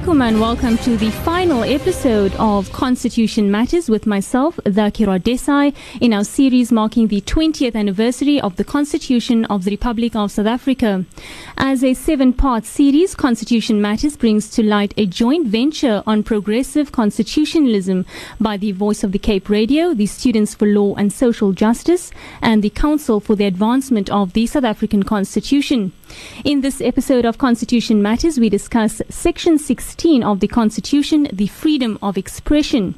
Alaikum and welcome to the episode of Constitution Matters with myself, Dhakira Desai, in our series marking the 20th anniversary of the Constitution of the Republic of South Africa. As a seven part series, Constitution Matters brings to light a joint venture on progressive constitutionalism by the Voice of the Cape Radio, the Students for Law and Social Justice, and the Council for the Advancement of the South African Constitution. In this episode of Constitution Matters, we discuss Section 16 of the Constitution, the freedom of expression.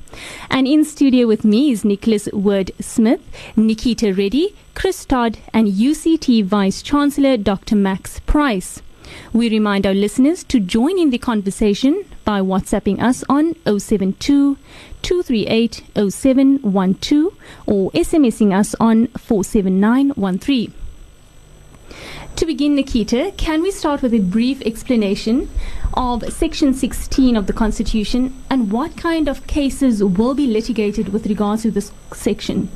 And in studio with me is Nicholas Word Smith, Nikita Reddy, Chris Todd, and UCT Vice Chancellor Dr. Max Price. We remind our listeners to join in the conversation by WhatsApping us on 072 238 0712 or SMSing us on 47913. To begin, Nikita, can we start with a brief explanation of Section 16 of the Constitution and what kind of cases will be litigated with regards to this section?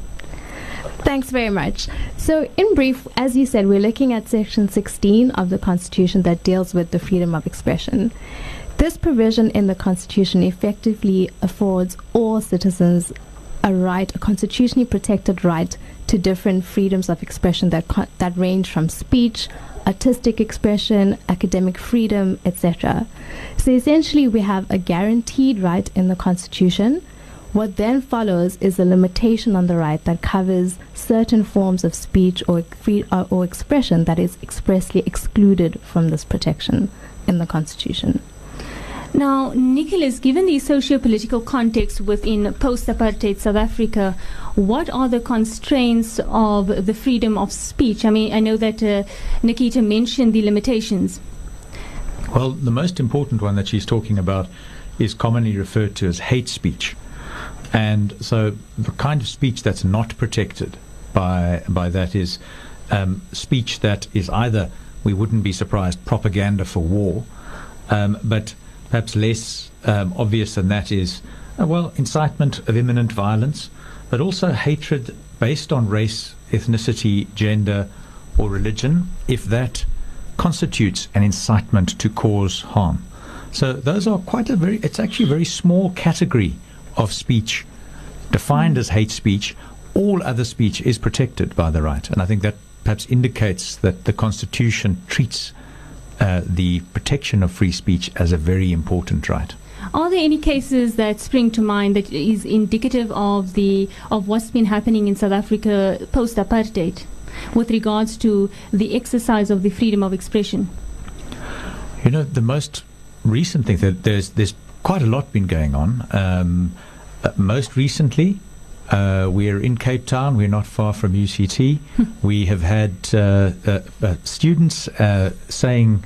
Thanks very much. So, in brief, as you said, we're looking at Section 16 of the Constitution that deals with the freedom of expression. This provision in the Constitution effectively affords all citizens a right, a constitutionally protected right to different freedoms of expression that co- that range from speech, artistic expression, academic freedom, etc. So essentially, we have a guaranteed right in the Constitution. What then follows is a limitation on the right that covers certain forms of speech or, free, or, or expression that is expressly excluded from this protection in the Constitution. Now, Nicholas, given the socio-political context within post-apartheid South Africa, what are the constraints of the freedom of speech? I mean, I know that uh, Nikita mentioned the limitations. Well, the most important one that she's talking about is commonly referred to as hate speech. And so the kind of speech that's not protected by, by that is um, speech that is either, we wouldn't be surprised, propaganda for war, um, but perhaps less um, obvious than that is, uh, well, incitement of imminent violence, but also hatred based on race, ethnicity, gender, or religion, if that constitutes an incitement to cause harm. So those are quite a very, it's actually a very small category of speech defined mm. as hate speech. All other speech is protected by the right. And I think that perhaps indicates that the Constitution treats uh, the protection of free speech as a very important right. Are there any cases that spring to mind that is indicative of the of what's been happening in South Africa post apartheid with regards to the exercise of the freedom of expression? You know, the most recent thing that there's there's quite a lot been going on. Um, uh, most recently, uh, we're in Cape Town. We're not far from UCT. we have had uh, uh, uh, students uh, saying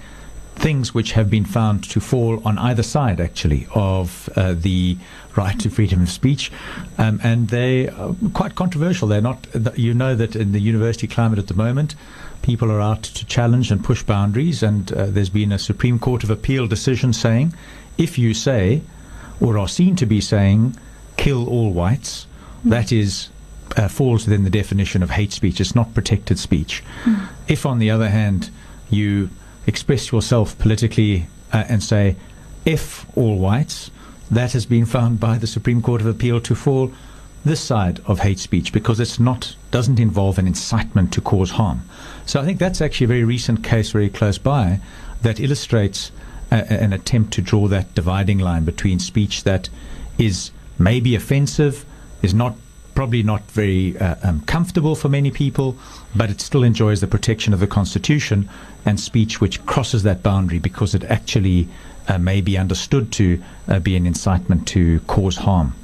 things which have been found to fall on either side, actually, of uh, the right to freedom of speech, um, and they are quite controversial. They're not. You know that in the university climate at the moment, people are out to challenge and push boundaries, and there's been a Supreme Court of Appeal decision saying, if you say, or are seen to be saying, kill all whites that is uh, falls within the definition of hate speech. It's not protected speech. Mm. If, on the other hand, you express yourself politically uh, and say, if all whites, that has been found by the Supreme Court of Appeal to fall this side of hate speech because it's not doesn't involve an incitement to cause harm. So I think that's actually a very recent case very close by that illustrates an attempt to draw that dividing line between speech that is maybe offensive is not probably not very uh, um, comfortable for many people, but it still enjoys the protection of the Constitution and speech which crosses that boundary because it actually uh, may be understood to uh, be an incitement to cause harm.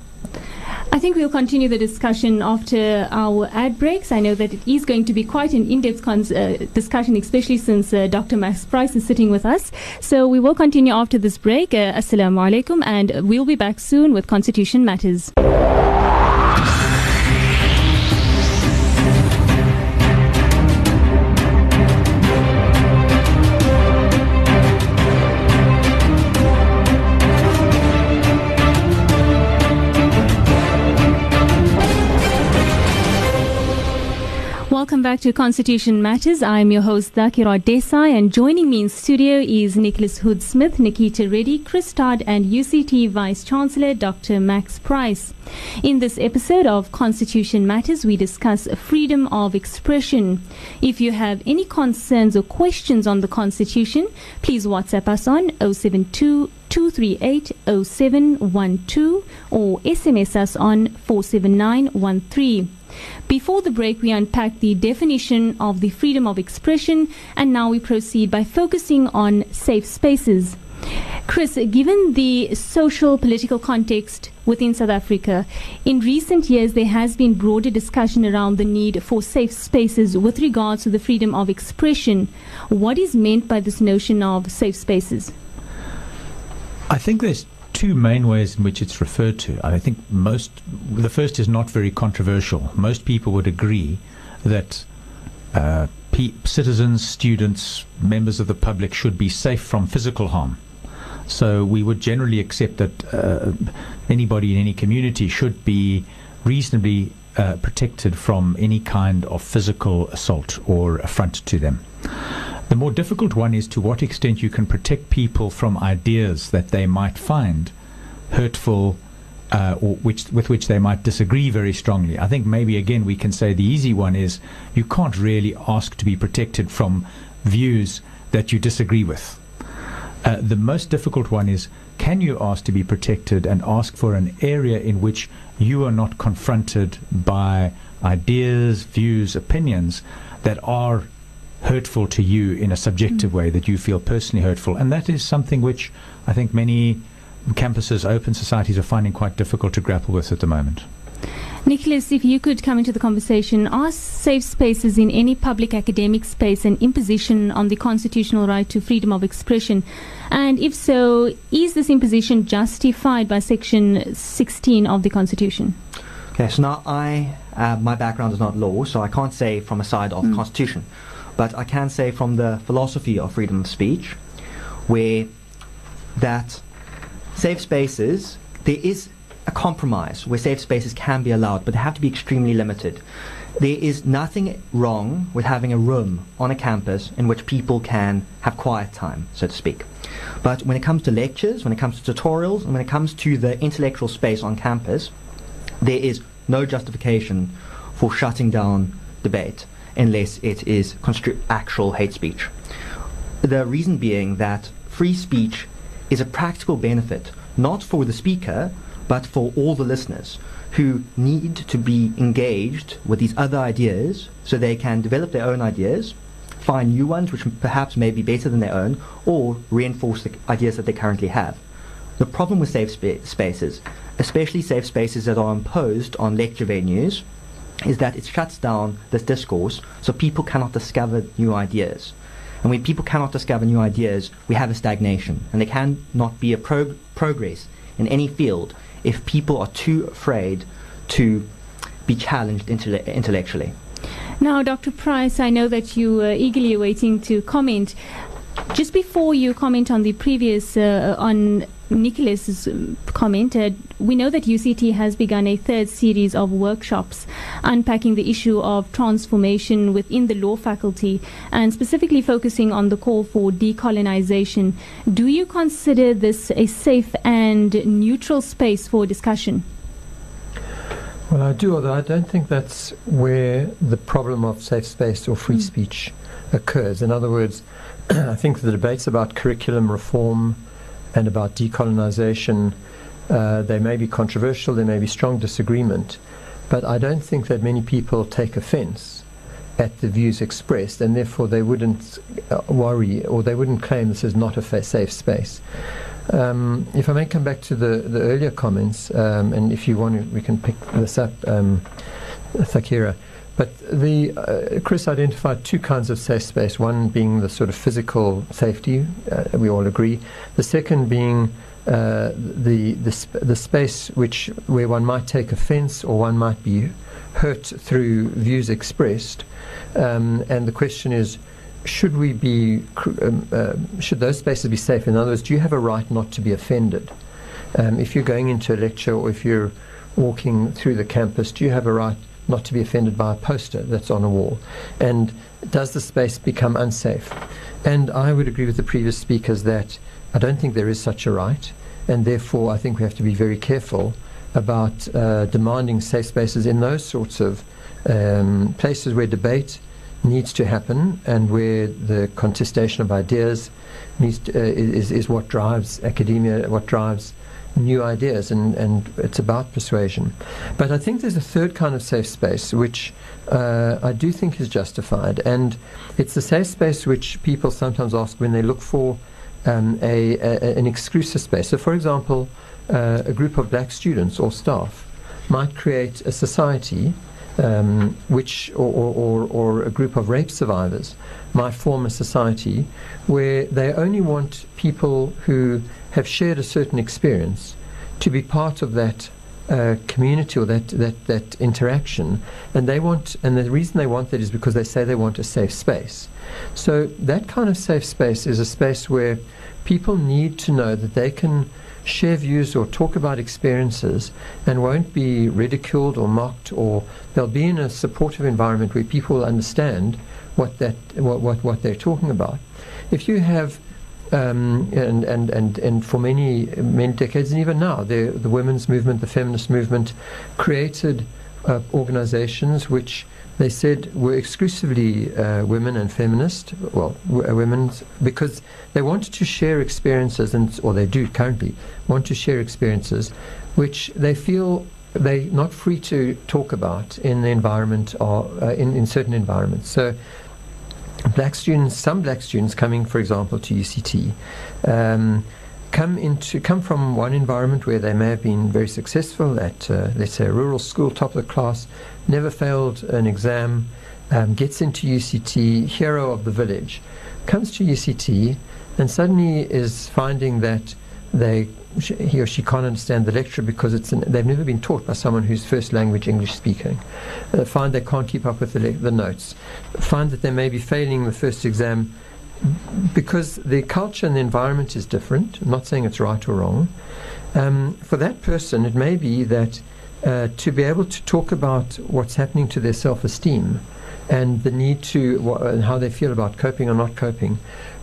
I think we'll continue the discussion after our ad breaks. I know that it is going to be quite an in depth cons- uh, discussion, especially since uh, Dr. Max Price is sitting with us. So we will continue after this break. Uh, Assalamu alaikum, and we'll be back soon with Constitution Matters. Welcome back to Constitution Matters. I'm your host, Dhakira Desai, and joining me in studio is Nicholas Woode-Smith, Nikita Reddy, Chris Todd, and UCT Vice Chancellor Dr. Max Price. In this episode of Constitution Matters, we discuss freedom of expression. If you have any concerns or questions on the Constitution, please WhatsApp us on 072 238 0712 or SMS us on 47913. Before the break, we unpacked the definition of the freedom of expression, and now we proceed by focusing on safe spaces. Chris, given the social political context within South Africa, in recent years there has been broader discussion around the need for safe spaces with regards to the freedom of expression. What is meant by this notion of safe spaces? I think there's two main ways in which it's referred to. I think most, the first is not very controversial. Most people would agree that uh, pe- citizens, students, members of the public should be safe from physical harm. So we would generally accept that uh, anybody in any community should be reasonably uh, protected from any kind of physical assault or affront to them. The more difficult one is to what extent you can protect people from ideas that they might find hurtful uh, or which, with which they might disagree very strongly. I think maybe again we can say the easy one is you can't really ask to be protected from views that you disagree with. Uh, the most difficult one is can you ask to be protected and ask for an area in which you are not confronted by ideas, views, opinions that are hurtful to you in a subjective way that you feel personally hurtful. And that is something which I think many campuses, open societies are finding quite difficult to grapple with at the moment. Nicholas, if you could come into the conversation, are safe spaces in any public academic space an imposition on the constitutional right to freedom of expression? And if so, is this imposition justified by Section 16 of the Constitution? Okay, so now I, uh, my background is not law, so I can't say from a side of Mm. the Constitution, but I can say from the philosophy of freedom of speech, where that safe spaces, there is a compromise where safe spaces can be allowed, but they have to be extremely limited. There is nothing wrong with having a room on a campus in which people can have quiet time, so to speak. But when it comes to lectures, when it comes to tutorials, and when it comes to the intellectual space on campus, there is no justification for shutting down debate unless it is constru- actual hate speech. The reason being that free speech is a practical benefit, not for the speaker, but for all the listeners who need to be engaged with these other ideas so they can develop their own ideas, find new ones which perhaps may be better than their own, or reinforce the ideas that they currently have. The problem with safe spa- spaces, especially safe spaces that are imposed on lecture venues, is that it shuts down this discourse so people cannot discover new ideas. And when people cannot discover new ideas, we have a stagnation. And there cannot be a prog- progress in any field if people are too afraid to be challenged intelle- intellectually. Now, Dr. Price, I know that you are eagerly waiting to comment. Just before you comment on the previous, uh, on Nicholas's um, comment, uh, we know that UCT has begun a third series of workshops unpacking the issue of transformation within the law faculty and specifically focusing on the call for decolonization. Do you consider this a safe and neutral space for discussion? Well, I do, although I don't think that's where the problem of safe space or free Mm. speech occurs. In other words, I think the debates about curriculum reform and about decolonization, uh, they may be controversial, there may be strong disagreement, but I don't think that many people take offense at the views expressed, and therefore they wouldn't uh, worry or they wouldn't claim this is not a safe space. Um, if I may come back to the, the earlier comments, um, and if you want to, we can pick this up, um, Thakira. But the uh, Chris identified two kinds of safe space. One being the sort of physical safety, uh, we all agree. The second being uh, the the, sp- the space which where one might take offence or one might be hurt through views expressed. Um, and the question is, should we be um, uh, should those spaces be safe? In other words, do you have a right not to be offended? Um, if you're going into a lecture or if you're walking through the campus, do you have a right not to be offended by a poster that's on a wall? And does the space become unsafe? And I would agree with the previous speakers that I don't think there is such a right, and therefore I think we have to be very careful about uh, demanding safe spaces in those sorts of um, places where debate needs to happen and where the contestation of ideas to, uh, is, is what drives academia, what drives new ideas, and, and it's about persuasion. But I think there's a third kind of safe space which uh, I do think is justified, and it's the safe space which people sometimes ask when they look for um, a, a, an exclusive space. So, for example, uh, a group of black students or staff might create a society um, which, or, or, or, a group of rape survivors might form a society where they only want people who have shared a certain experience to be part of that uh, community or that, that, that interaction. And they want, and the reason they want that is because they say they want a safe space. So that kind of safe space is a space where people need to know that they can share views or talk about experiences and won't be ridiculed or mocked or they'll be in a supportive environment where people understand what that what, what, what they're talking about. If you have um, and, and, and, and for many many decades and even now the the women's movement, the feminist movement created uh, organizations which they said were exclusively uh, women and feminist, well, w- uh, women, because they wanted to share experiences, and or they do currently want to share experiences, which they feel they're not free to talk about in the environment or uh, in, in certain environments. So, black students, some black students coming, for example, to UCT. Um, come into come from one environment where they may have been very successful at uh, let's say a rural school top of the class never failed an exam um, gets into UCT hero of the village comes to UCT and suddenly is finding that they he or she can't understand the lecture because it's an, they've never been taught by someone who's first language English speaking. Uh, find they can't keep up with the, le- the notes. Find that they may be failing the first exam because the culture and the environment is different, I'm not saying it's right or wrong, um, for that person, it may be that uh, to be able to talk about what's happening to their self esteem and the need to, wh- and how they feel about coping or not coping,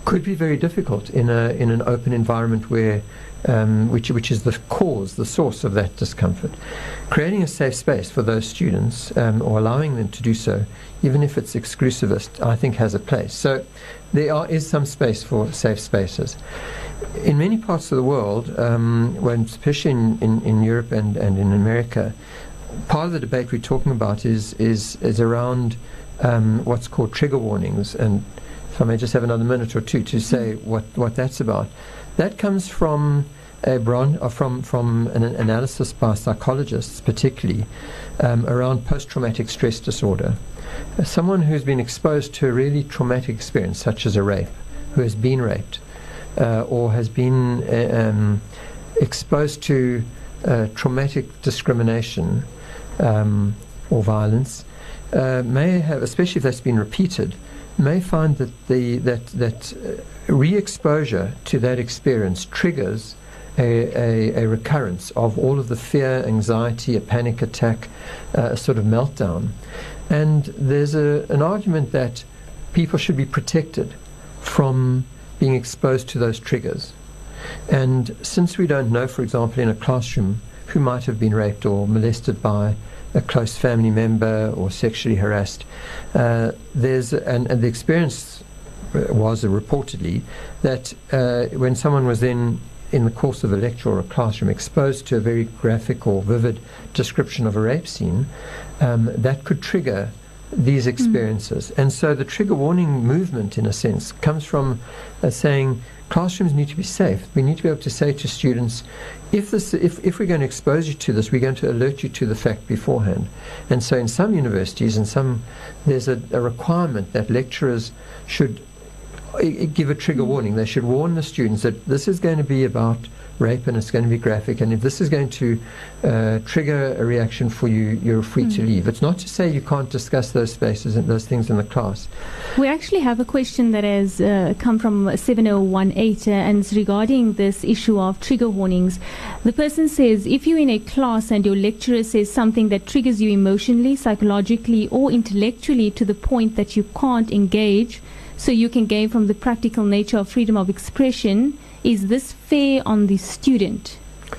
could be very difficult in, a, in an open environment where um, which, which is the cause, the source of that discomfort. Creating a safe space for those students um, or allowing them to do so, even if it's exclusivist, I think has a place. So there are, is some space for safe spaces. In many parts of the world, um, when, especially in, in, in Europe and, and in America, part of the debate we're talking about is, is, is around um, what's called trigger warnings. And if I may just have another minute or two to say what, what that's about. That comes from a bron- or uh, from, from an analysis by psychologists, particularly um, around post traumatic stress disorder. Uh, someone who's been exposed to a really traumatic experience, such as a rape, who has been raped, uh, or has been uh, um, exposed to uh, traumatic discrimination um, or violence, uh, may have, especially if that's been repeated, may find that the that that re-exposure to that experience triggers a, a, a, recurrence of all of the fear, anxiety, a panic attack, uh, a sort of meltdown. And there's a, an argument that people should be protected from being exposed to those triggers. And since we don't know, for example, in a classroom who might have been raped or molested by a close family member or sexually harassed, uh, there's and, and the experience was reportedly that uh, when someone was then in the course of a lecture or a classroom exposed to a very graphic or vivid description of a rape scene, um, that could trigger these hmm. experiences. Mm. And so the trigger warning movement, in a sense, comes from uh, saying classrooms need to be safe. We need to be able to say to students, if, this, if, if we're going to expose you to this, we're going to alert you to the fact beforehand. And so in some universities and some, there's a, a requirement that lecturers should uh, give a trigger warning. They should warn the students that this is going to be about rape and it's going to be graphic, and if this is going to uh, trigger a reaction for you, you're free mm. to leave. It's not to say you can't discuss those spaces and those things in the class. We actually have a question that has uh, come from 7018 uh, and it's regarding this issue of trigger warnings. The person says if you're in a class and your lecturer says something that triggers you emotionally, psychologically, or intellectually to the point that you can't engage, so you can gain from the practical nature of freedom of expression. Is this fair on the student?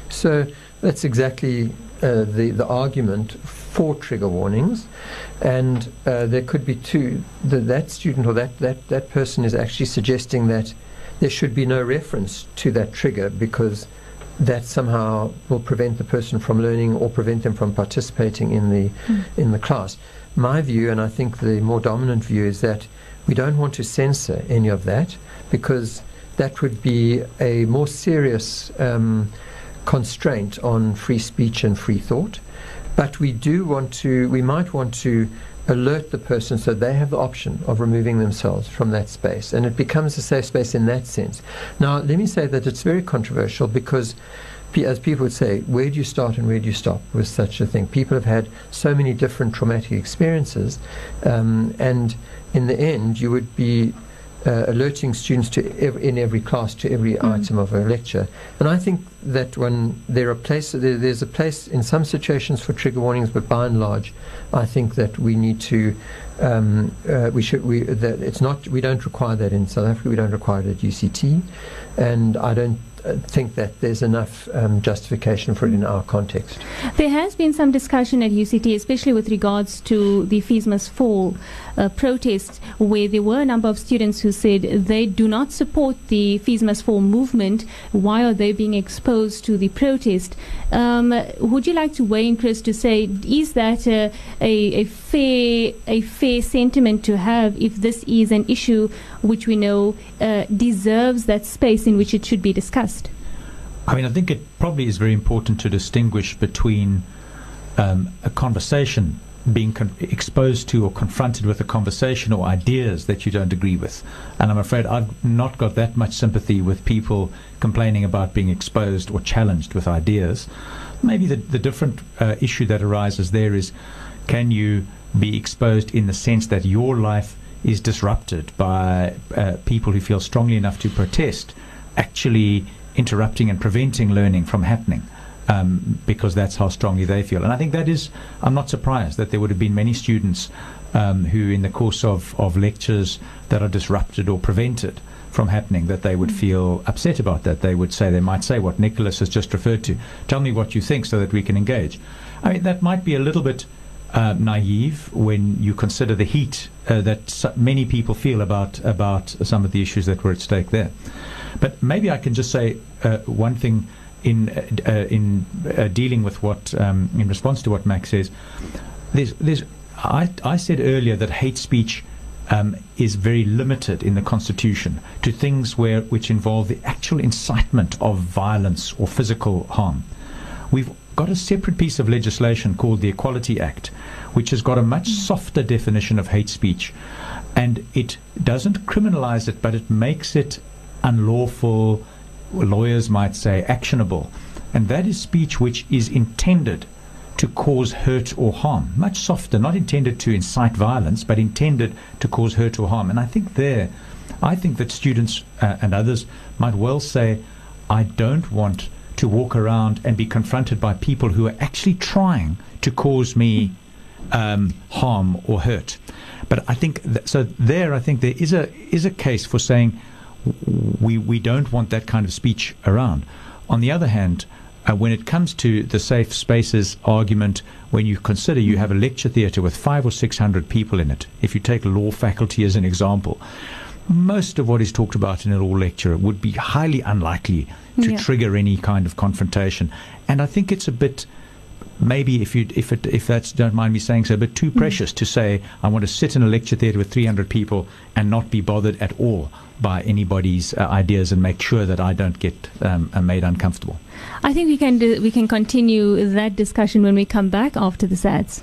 So that's exactly uh, the, the argument for trigger warnings. And uh, there could be two. The, that student or that, that, that person is actually suggesting that there should be no reference to that trigger because that somehow will prevent the person from learning or prevent them from participating in the mm. in the class. My view, and I think the more dominant view, is that we don't want to censor any of that because that would be a more serious um, constraint on free speech and free thought. But we do want to, we might want to alert the person so they have the option of removing themselves from that space. And it becomes a safe space in that sense. Now, let me say that it's very controversial because as people would say, where do you start and where do you stop with such a thing? People have had so many different traumatic experiences, um, and in the end, you would be uh, alerting students to ev- in every class to every mm. item of a lecture. And I think that when there are places, there, there's a place in some situations for trigger warnings, but by and large, I think that we need to. Um, uh, we should. We that it's not. We don't require that in South Africa. We don't require it at UCT, and I don't think that there's enough um, justification for it in our context. There has been some discussion at UCT, especially with regards to the Fees Must Fall uh, protest, where there were a number of students who said they do not support the Fees Must Fall movement. Why are they being exposed to the protest? Um, would you like to weigh in, Chris, to say is that a, a, a fair a fair sentiment to have if this is an issue which we know uh, deserves that space in which it should be discussed? I mean, I think it probably is very important to distinguish between um, a conversation being con- exposed to or confronted with a conversation or ideas that you don't agree with. And I'm afraid I've not got that much sympathy with people complaining about being exposed or challenged with ideas. Maybe the, the different uh, issue that arises there is can you be exposed in the sense that your life is disrupted by uh, people who feel strongly enough to protest, actually interrupting and preventing learning from happening. Um, because that's how strongly they feel. And I think that is, I'm not surprised that there would have been many students um, who, in the course of, of lectures that are disrupted or prevented from happening, that they would mm. feel upset about that. They would say, they might say what Nicholas has just referred to. Tell me what you think so that we can engage. I mean, that might be a little bit uh, naive when you consider the heat uh, that many people feel about about some of the issues that were at stake there. But maybe I can just say uh, one thing in uh, uh, in dealing with what um, in response to what Max says. There's there's I, I said earlier that hate speech. Um, is very limited in the Constitution to things where which involve the actual incitement of violence or physical harm. We've got a separate piece of legislation called the Equality Act, which has got a much mm. softer definition of hate speech. And it doesn't criminalize it, but it makes it unlawful, lawyers might say actionable. And that is speech which is intended to cause hurt or harm. Much softer, not intended to incite violence, but intended to cause hurt or harm. And I think there, I think that students uh, and others might well say, I don't want to walk around and be confronted by people who are actually trying to cause me um, harm or hurt. But I think th- so. There, I think there is a is a case for saying we we don't want that kind of speech around. On the other hand, uh, when it comes to the safe spaces argument, when you consider you have a lecture theatre with five or six hundred people in it, if you take law faculty as an example, most of what is talked about in a law lecture would be highly unlikely to yeah. trigger any kind of confrontation. And I think it's a bit maybe if you if it if that's don't mind me saying so, but too mm. precious to say I want to sit in a lecture theatre with 300 people and not be bothered at all by anybody's uh, ideas and make sure that I don't get um, uh, made uncomfortable. I think we can do, we can continue that discussion when we come back after the ads.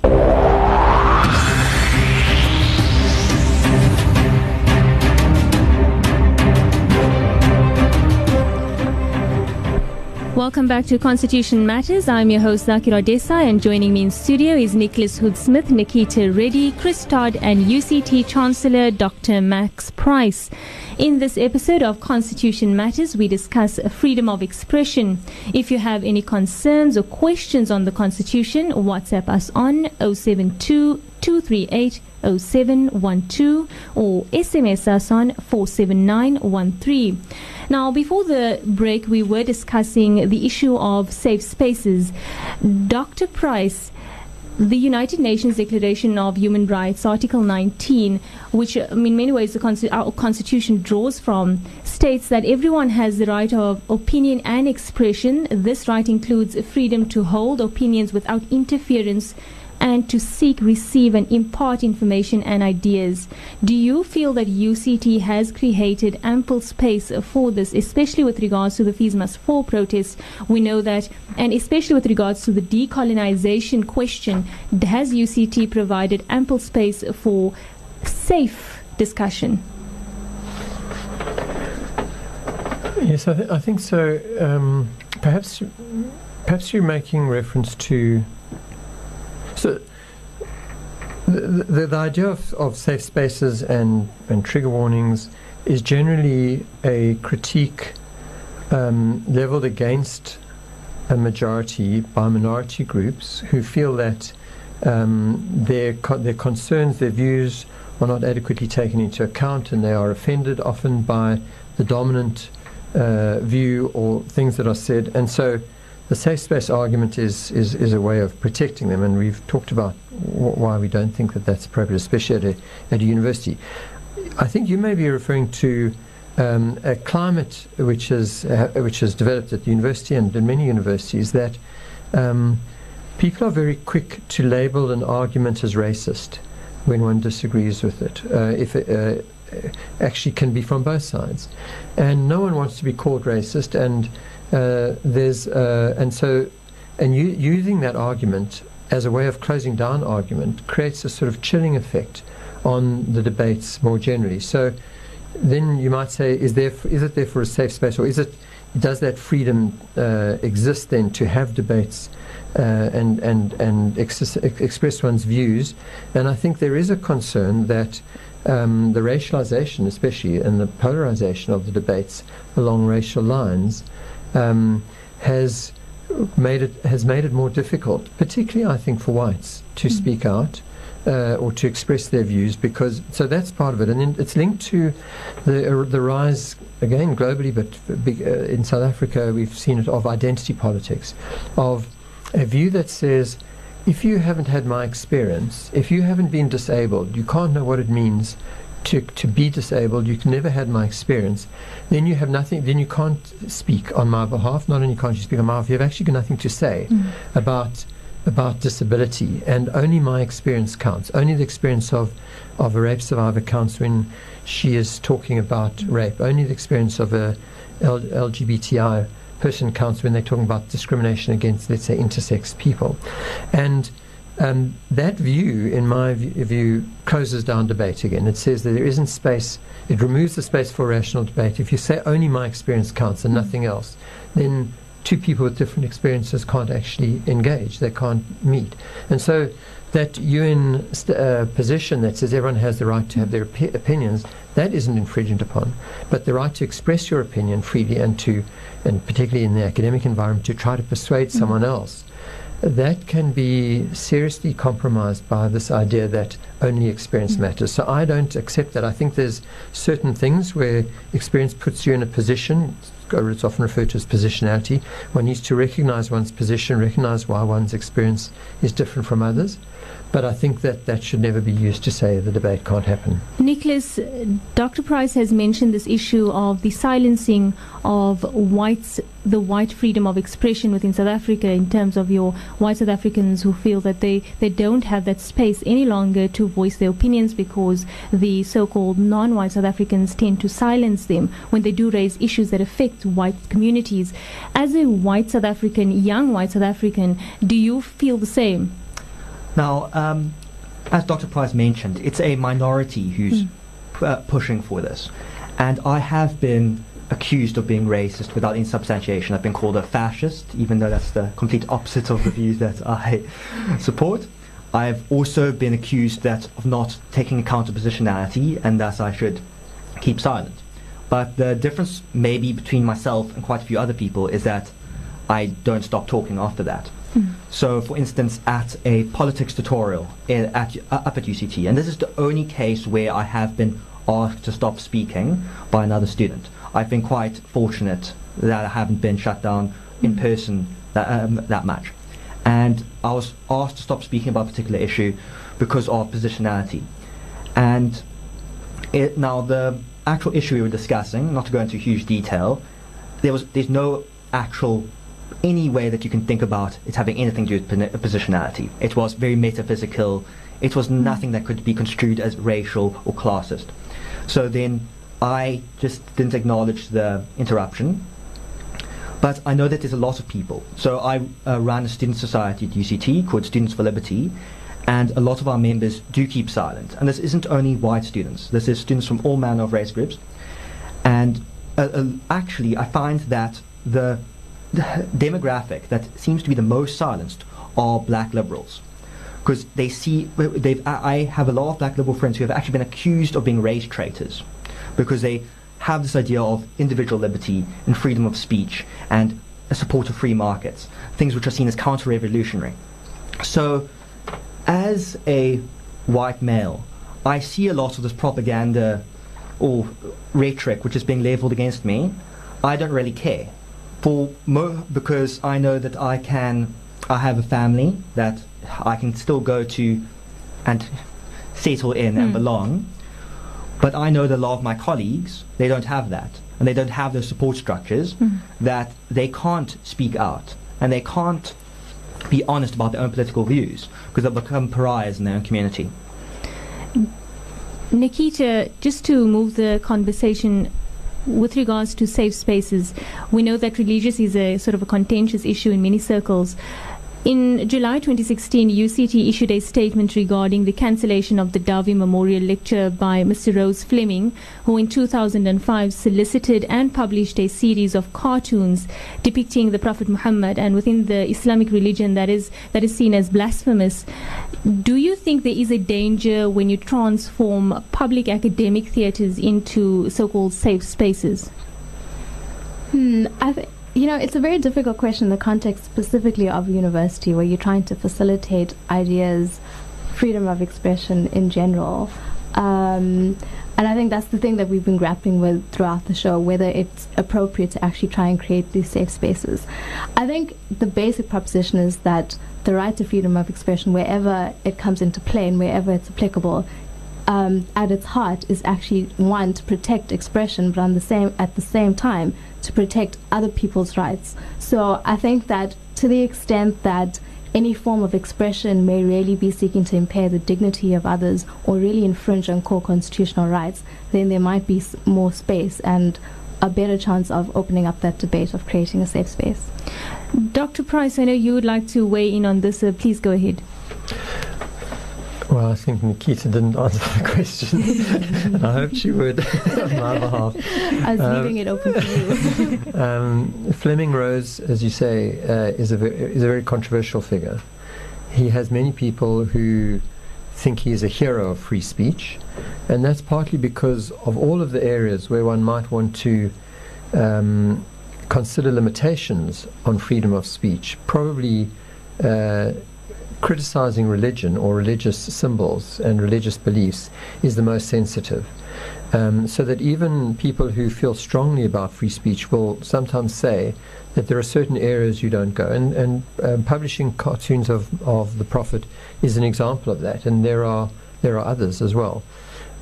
Welcome back to Constitution Matters. I'm your host Zakira Desai, and joining me in studio is Nicholas Woode-Smith, Nikita Reddy, Chris Todd, and UCT Chancellor Dr. Max Price. In this episode of Constitution Matters, we discuss freedom of expression. If you have any concerns or questions on the Constitution, WhatsApp us on 072 238 0712 or SMS us on 47913. Now, before the break, we were discussing the issue of safe spaces. Dr. Price, the United Nations Declaration of Human Rights, Article 19, which in many ways our Constitution draws from, states that everyone has the right of opinion and expression. This right includes freedom to hold opinions without interference and to seek, receive, and impart information and ideas. Do you feel that UCT has created ample space for this, especially with regards to the Fees Must Fall protests? We know that, and especially with regards to the decolonization question, has UCT provided ample space for safe discussion? Yes, I, th- I think so. Um, perhaps, perhaps you're making reference to so the, the, the idea of, of safe spaces and, and trigger warnings is generally a critique um, leveled against a majority by minority groups who feel that um, their co- their concerns, their views are not adequately taken into account, and they are offended often by the dominant uh, view or things that are said, and so the safe space argument is, is, is a way of protecting them, and we've talked about w- why we don't think that that's appropriate, especially at a, at a university. I think you may be referring to um, a climate which has uh, which has developed at the university and in many universities that um, people are very quick to label an argument as racist when one disagrees with it. Uh, if it, uh, actually can be from both sides, and no one wants to be called racist and uh, there's uh, and so and using that argument as a way of closing down argument creates a sort of chilling effect on the debates more generally. So then you might say, is there is it there for a safe space, or is it does that freedom uh, exist then to have debates uh, and and and ex- express one's views? And I think there is a concern that. Um, the racialization, especially, and the polarization of the debates along racial lines, um, has made it has made it more difficult, particularly I think for whites, to mm. speak out. Uh, or to express their views, because so that's part of it, and then it's linked to the uh, the rise again globally, but big, uh, in South Africa we've seen it of identity politics, of a view that says, if you haven't had my experience, if you haven't been disabled, you can't know what it means to, to be disabled, you can never had my experience, then you have nothing, then you can't speak on my behalf. Not only can't you speak on my behalf, you have actually got nothing to say mm. about about disability, and only my experience counts. Only the experience of, of a rape survivor counts when she is talking about rape. Only the experience of a L- LGBTI person counts when they're talking about discrimination against, let's say, intersex people. And um, that view, in my view, closes down debate again. It says that there isn't space, it removes the space for rational debate. If you say only my experience counts and nothing else, then two people with different experiences can't actually engage, they can't meet. And so that UN st- uh, position that says everyone has the right to have their op- opinions, that isn't infringed upon. But the right to express your opinion freely and to, and particularly in the academic environment, to try to persuade mm-hmm. someone else that can be seriously compromised by this idea that only experience mm-hmm. matters. So I don't accept that. I think there's certain things where experience puts you in a position. It's often referred to as positionality. One needs to recognize one's position, recognize why one's experience is different from others, but I think that that should never be used to say the debate can't happen. Nicholas, Dr. Price has mentioned this issue of the silencing of whites, the white freedom of expression within South Africa in terms of your white South Africans who feel that they, they don't have that space any longer to voice their opinions because the so-called non-white South Africans tend to silence them when they do raise issues that affect white communities. As a white South African, young white South African, do you feel the same? Now, um, as Dr. Price mentioned, it's a minority who's mm. p- uh, pushing for this. And I have been accused of being racist without any substantiation. I've been called a fascist, even though that's the complete opposite of the views that I support. I've also been accused that of not taking account of positionality, and thus I should keep silent. But the difference maybe between myself and quite a few other people is that I don't stop talking after that. Mm. So, for instance, at a politics tutorial in, at, uh, up at UCT, and this is the only case where I have been asked to stop speaking by another student. I've been quite fortunate that I haven't been shut down in Mm. person that, um, that much. And I was asked to stop speaking about a particular issue because of positionality. And it, now the actual issue we were discussing, not to go into huge detail, there was there's no actual any way that you can think about it having anything to do with positionality. It was very metaphysical. It was nothing that could be construed as racial or classist. So then I just didn't acknowledge the interruption. But I know that there's a lot of people. So I uh, run a student society at UCT called Students for Liberty, and a lot of our members do keep silent. And this isn't only white students. This is students from all manner of race groups. And uh, uh, actually, I find that the, the demographic that seems to be the most silenced are black liberals. Because they see, they've, I have a lot of black liberal friends who have actually been accused of being race traitors because they have this idea of individual liberty and freedom of speech and a support of free markets, things which are seen as counter revolutionary. So, as a white male, I see a lot of this propaganda or rhetoric which is being leveled against me. I don't really care. For mo- because I know that I can, I have a family that I can still go to and settle in and Hmm. belong. But I know that a lot of my colleagues, they don't have that. And they don't have those support structures Mm. that they can't speak out and they can't be honest about their own political views because they'll become pariahs in their own community. Nikita, just to move the conversation with regards to safe spaces, we know that religious is a sort of a contentious issue in many circles. In July 2016, UCT issued a statement regarding the cancellation of the Davie Memorial Lecture by Mr. Rose Fleming, who in 2005 solicited and published a series of cartoons depicting the Prophet Muhammad and within the Islamic religion that is that is seen as blasphemous. Do you think there is a danger when you transform public academic theatres into so-called safe spaces? Hmm, I th- you know, it's a very difficult question in the context specifically of university where you're trying to facilitate ideas, freedom of expression in general. Um, and I think that's the thing that we've been grappling with throughout the show, whether it's appropriate to actually try and create these safe spaces. I think the basic proposition is that the right to freedom of expression, wherever it comes into play and wherever it's applicable, um, at its heart is actually one to protect expression, but on the same at the same time to protect other people's rights. So I think that to the extent that any form of expression may really be seeking to impair the dignity of others or really infringe on core constitutional rights, then there might be more space and a better chance of opening up that debate of creating a safe space. Dr. Price, I know you would like to weigh in on this. Please go ahead. Well, I think Nikita didn't answer the question. and I hope she would on my behalf. I was Um, leaving it open for you. Um, Fleming Rose, as you say, uh, is, a ve- is a very controversial figure. He has many people who think he is a hero of free speech, and that's partly because of all of the areas where one might want to um, consider limitations on freedom of speech. Probably uh, criticizing religion or religious symbols and religious beliefs is the most sensitive. Um, so that even people who feel strongly about free speech will sometimes say that there are certain areas you don't go. And, and um, publishing cartoons of, of the Prophet is an example of that, and there are there are others as well.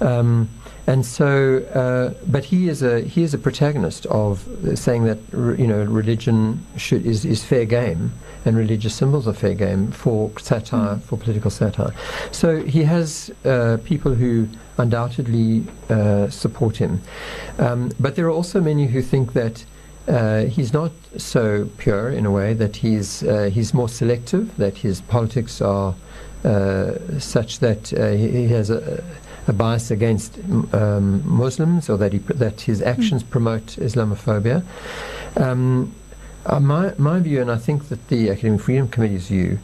Um, and so, uh, but he is a he is a protagonist of saying that you know religion should is, is fair game, and religious symbols are fair game for satire, for political satire. So he has uh, people who undoubtedly uh, support him, um, but there are also many who think that. Uh, he's not so pure in a way that he's uh, he's more selective. That his politics are uh, such that uh, he, he has a, a bias against um, Muslims or that, he, that his actions mm. promote Islamophobia. Um, uh, my, my view, and I think that the Academic Freedom Committee's view,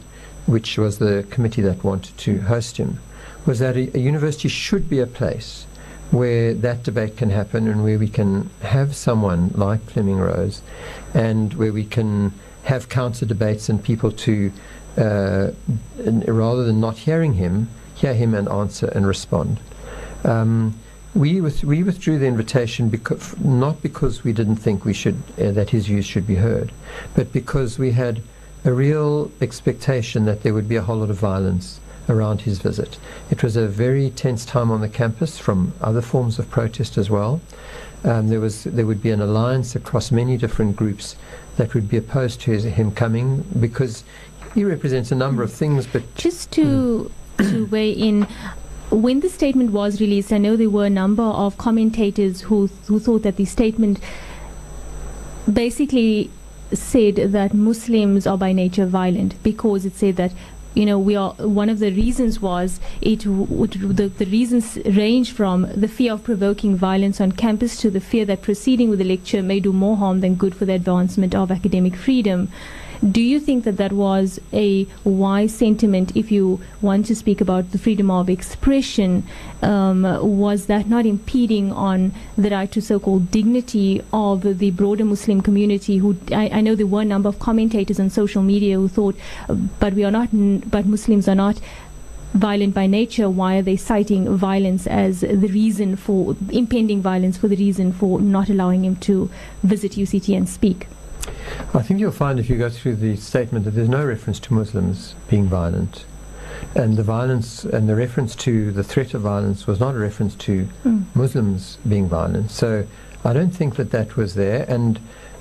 which was the committee that wanted to host him, was that a, a university should be a place where that debate can happen and where we can have someone like Fleming Rose and where we can have counter debates and people to, uh, rather than not hearing him, hear him and answer and respond. Um, we, with, we withdrew the invitation because, not because we didn't think we should, uh, that his views should be heard, but because we had a real expectation that there would be a whole lot of violence around his visit. It was a very tense time on the campus from other forms of protest as well. Um, there was there would be an alliance across many different groups that would be opposed to his, him coming because he represents a number of things. But just to mm. to weigh in. When the statement was released, I know there were a number of commentators who who thought that the statement basically said that Muslims are by nature violent because it said that you know, we are one of the reasons was it the, the reasons range from the fear of provoking violence on campus to the fear that proceeding with the lecture may do more harm than good for the advancement of academic freedom. Do you think that that was a wise sentiment if you want to speak about the freedom of expression? Um, was that not impeding on the right to so called dignity of the broader Muslim community? Who I, I, know there were a number of commentators on social media who thought, but we are not, but Muslims are not violent by nature, why are they citing violence as the reason for impending violence for the reason for not allowing him to visit UCT and speak? I think you'll find if you go through the statement that there's no reference to Muslims being violent. And the violence and the reference to the threat of violence was not a reference to mm. Muslims being violent. So I don't think that that was there. And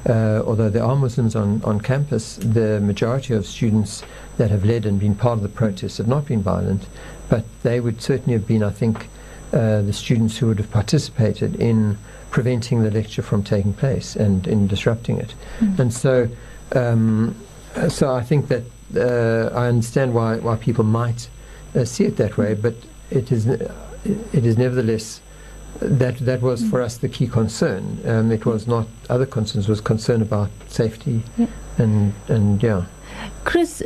uh, although there are Muslims on, on campus, the majority of students that have led and been part of the protests have not been violent. But they would certainly have been, I think, uh, the students who would have participated in preventing the lecture from taking place and in disrupting it. Mm. And so, um, so I think that uh, I understand why why people might uh, see it that way, but it is it is nevertheless that that was for us the key concern. Um, it was not other concerns; was concern about safety yeah. and and yeah. Chris,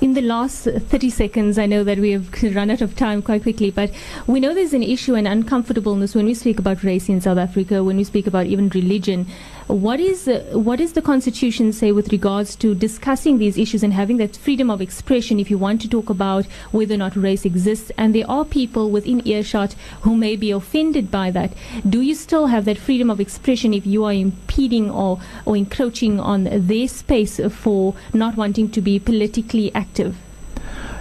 in the last 30 seconds, I know that we have run out of time quite quickly, but we know there's an issue and uncomfortableness when we speak about race in South Africa, when we speak about even religion. What is uh, what does the constitution say with regards to discussing these issues and having that freedom of expression if you want to talk about whether or not race exists? And there are people within earshot who may be offended by that. Do you still have that freedom of expression if you are impeding or, or encroaching on their space for not wanting to be politically active?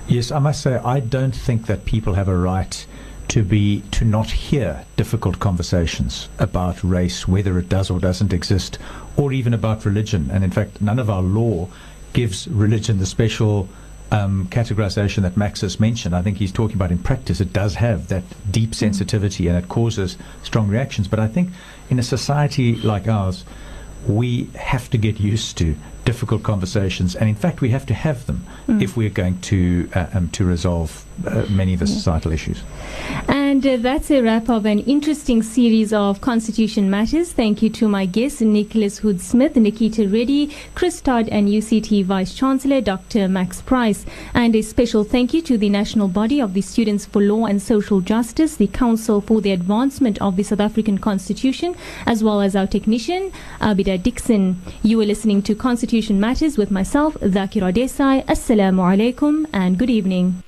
Yes, I must say I don't think that people have a right to be to not hear difficult conversations about race, whether it does or doesn't exist, or even about religion. And in fact, none of our law gives religion the special um, categorization that Max has mentioned. I think he's talking about in practice, it does have that deep mm. sensitivity and it causes strong reactions. But I think in a society like ours, we have to get used to difficult conversations, and in fact, we have to have them mm. if we're going to uh, um, to resolve uh, many of the societal issues. And uh, that's a wrap of an interesting series of Constitution Matters. Thank you to my guests, Nicholas Woode-Smith, Nikita Reddy, Chris Todd, and UCT Vice Chancellor Dr. Max Price. And a special thank you to the national body of the Students for Law and Social Justice, the Council for the Advancement of the South African Constitution, as well as our technician, Abida Dixon. You are listening to Constitution Matters with myself, Dhakira Desai. Assalamu alaikum and good evening.